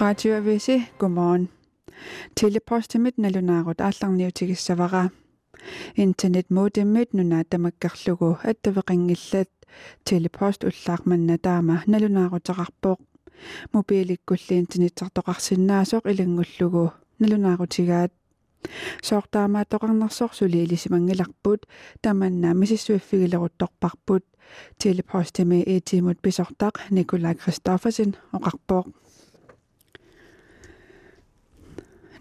Radioavisi, godmorgen. Telepost til midnalunaarut allarniutigisavara. Internet modemit nuna tamakkarlugu attaveqingillat telepost ullaarmanna taama nalunaarutararpoq. Mobiilikkulli internettartoqarsinnaasoq ilangullugu nalunaarutigaat. Soortaamaa toqarnersoq suliilisimangilarput tamanna misissuiffigileruttorparput telepost timi etimut pisortaq Nikolai Kristoffersen oqarpoq.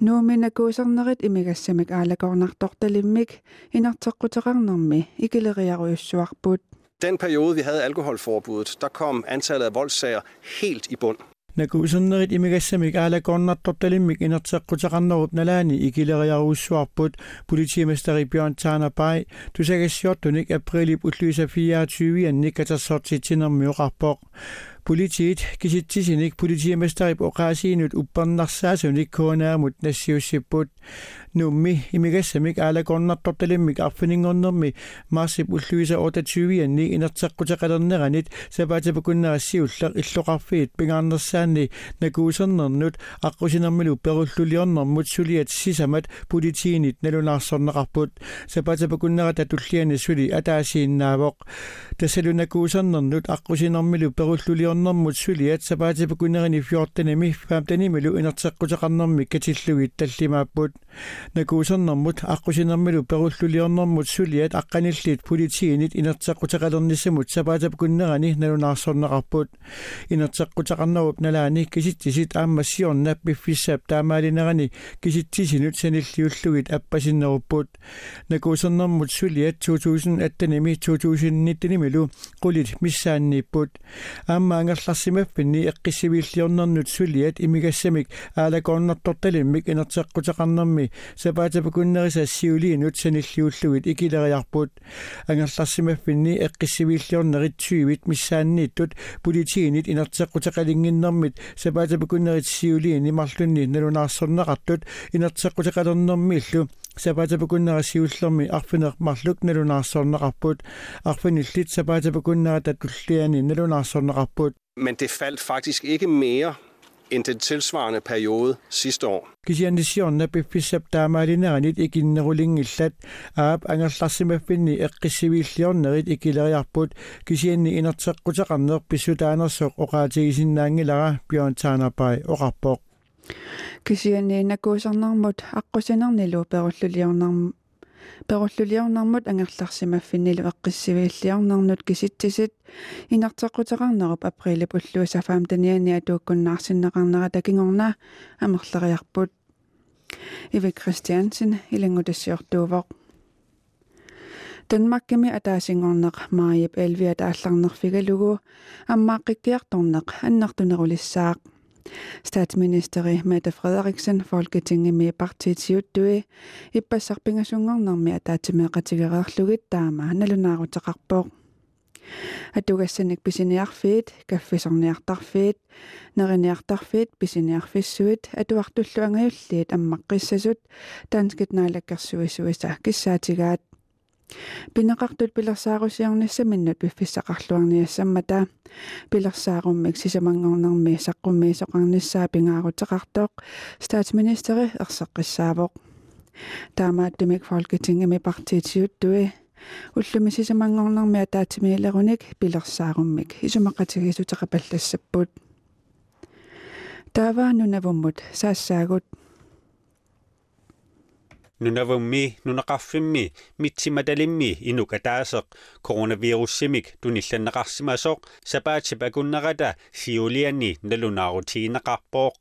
нуумина куусарнерит имигассамик аалакорнарторталиммик инартеккутерарнерми икелериаруйуссуарпут Den periode, vi havde alkoholforbuddet, der kom antallet af voldssager helt i bund. nakuusunnerit imigassamik aalakoornartortalimmik inerteqqutarannerup nalaani ikileriaruussuarput politimesteri Bjørn Tarnabai tusagassiortunik aprilip ulluisa 24 annikkatersortitinermiuqarpoq politiit kisitsisinik politiimesterip oqaasiinut upparnarsaasunik kuunaamut nassiussippuut nummi imigassamik aalakornartortalimmik arfiningornermi maarsip ulluisa 28 inerteqqutaqalerneranit sapaatapakunnarassiullaq illoqarfiit pingaarnersaanni nakuusernernut аққусинермилу перуллулиорнэрмут сулиат сисамат политиинит налунаарсорнеқарпут сапатапакуннерата туллиани сули атаасииннаавоқ тассалунакуусернернут аққусинермилу перуллулиорнэрмут иллуарnermut suliat sapaatipakunerini 14nimi 15nimi lu inerteqqutaqarnermi katillugi tallimaappuut nakuusernermut aqqusinermilu perulluliornermut suliat aqqanilliit politiinit inerteqqutaqalernissamut sapaatapakunerini nalunaarsorneqarpuut inerteqqutaqarnerup nalaani kisittisit aammassiorna piffissap taamaalinerani kisittisinut sanilliullugit appasineruppuut nakuusernermut suliat 2018nimi 2019nimi lu qulit missaanniipput aammaa ангалларсимаффи ни эққиссивииллиорнэрнут сулиат имигассамик аалакоорнарторталиммик инертеққутеқарнэрми сапаатапакуннериса сиулиинут саниллиуллугит икилериарпут ангалларсимаффи ни эққиссивииллиорнеритсуивит миссаанниттут политиинит инертеққутеқалингиннэрмит сапаатапакуннерит сиулиин имарлунни налунаарсорнеқартут инертеққутеқалернэрми иллу сапаатапакуннерасиуллерми арфинер марлук налунаарсорнеқарпут арфиниллит sådan en rapport. Men det faldt faktisk ikke mere end den tilsvarende periode sidste år. Kisianisionna befisab taamalineranit ikinnerulingillat aap angerlarsimaffinni eqqissivillionnerit ikileriarput kisianni inerteqqutaqarnerpisutaanersoq oqaatigisinnaangilara bjorn og oqarpoq кисиани накуусарнармут аққусинарнилу перуллулиорнарм перуллулиорнармут ангерларсимаффинилу эққиссивииллиарнарнут киситтисит инартеққутеқарнеруп априле пуллуа сафаам таниани атууккуннаарсиннеқарнера такингорнаа амерлариарпут иве кристиансен илангутассиортуувоқ Danmarkimi ataasingorneq Mariap Elvia taallarnerfigalugu ammaaqqikiartorneq annartunerulissaaq Statsminister Mette Frederiksen, Folketinget med partiet Sjøt Døde, i Bøsarpingasungen, når med at der til med retikere lukket dame, han eller nær til Rappor. At du kan sende ikke besinde er fedt, kan fisse nær der når en nær der fedt, besinde er fedt at du har du slunget lidt af makrisse sødt, dansket nærlægger søge søge sagt, пинеқартут пилерсаарусиорнассаминнут пиффиссақарлуарниассамма таа пилерсааруммик сисамангорнэрми саққумми соқарниссаа пингаарутеқартоқ статсминистери ерсеққиссаавоқ таамааттумик фолкетингами партиитиуттуи уллуми сисамангорнэрми атаатимиилеруник пилерсааруммик исумаққатигисутеқапаллассаппут таава нунавуммут саассаагут nunavummi nunaqarfimmi mitsimatalimmi inuk ataasek coronavirussimik tunillannaqarsimasoq sapaatsi pakunnerata siulianni nalunaarutiineqarpooq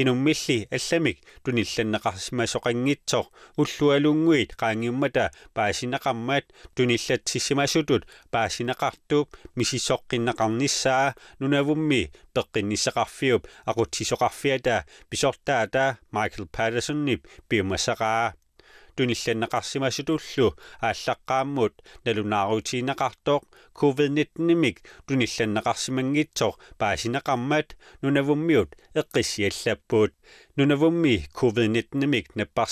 inummilli allamik e tunillannaqarsimasoqanngitsoq ullualuunguit qaangiummata paasineqarmat tunillatsissimasutut paasineqartuup misissoqqinneqarnissaa nunavummi peqqinnisseqarfiup aqutsisoqarfiata pisortaata michael Patterson patersonnip piumassaqaa dwi'n illen na mae eisiau dwllw a llaqaamut nalw naarwiti na cofyd COVID-19 imig dwi'n illen na kasi mangitsoq baasi na llebwyd nunavummiut efwmi nunavummi COVID-19 imig ba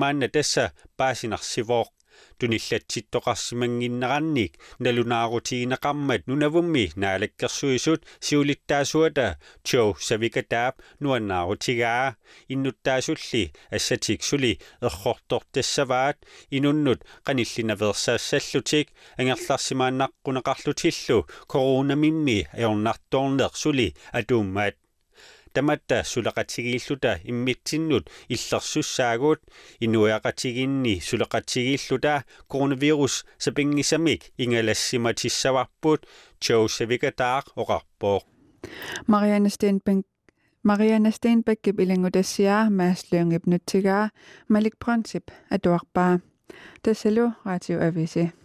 maanna tassa baasinarsivoq tunillatittoqarsimanginnerannik nalunaarutigneqarmat nunavummi naalakkersuisut siulittaasuata tjo savikataap nuannaarutigaa innuttaasulli assatiksuli erkhortortassavaat inunnut qanillinaversaassallutik angerlarsimaannaqqunaqarlutillu koronamimmi ajornartornerqsuli atuummaat таматта сулеқатсигииллута иммитсиннут иллерсуссаагуут инуяқатигинни сулеқатсигииллута коронавирус сапингисамик ингалассиматиссаварпут чоусавикатаақ оқарпоо Marianne Stenbæk Marianne Stenbæk gib ilingu desia mas løng ibnutiga malik princip adorba. Desilo radio avise.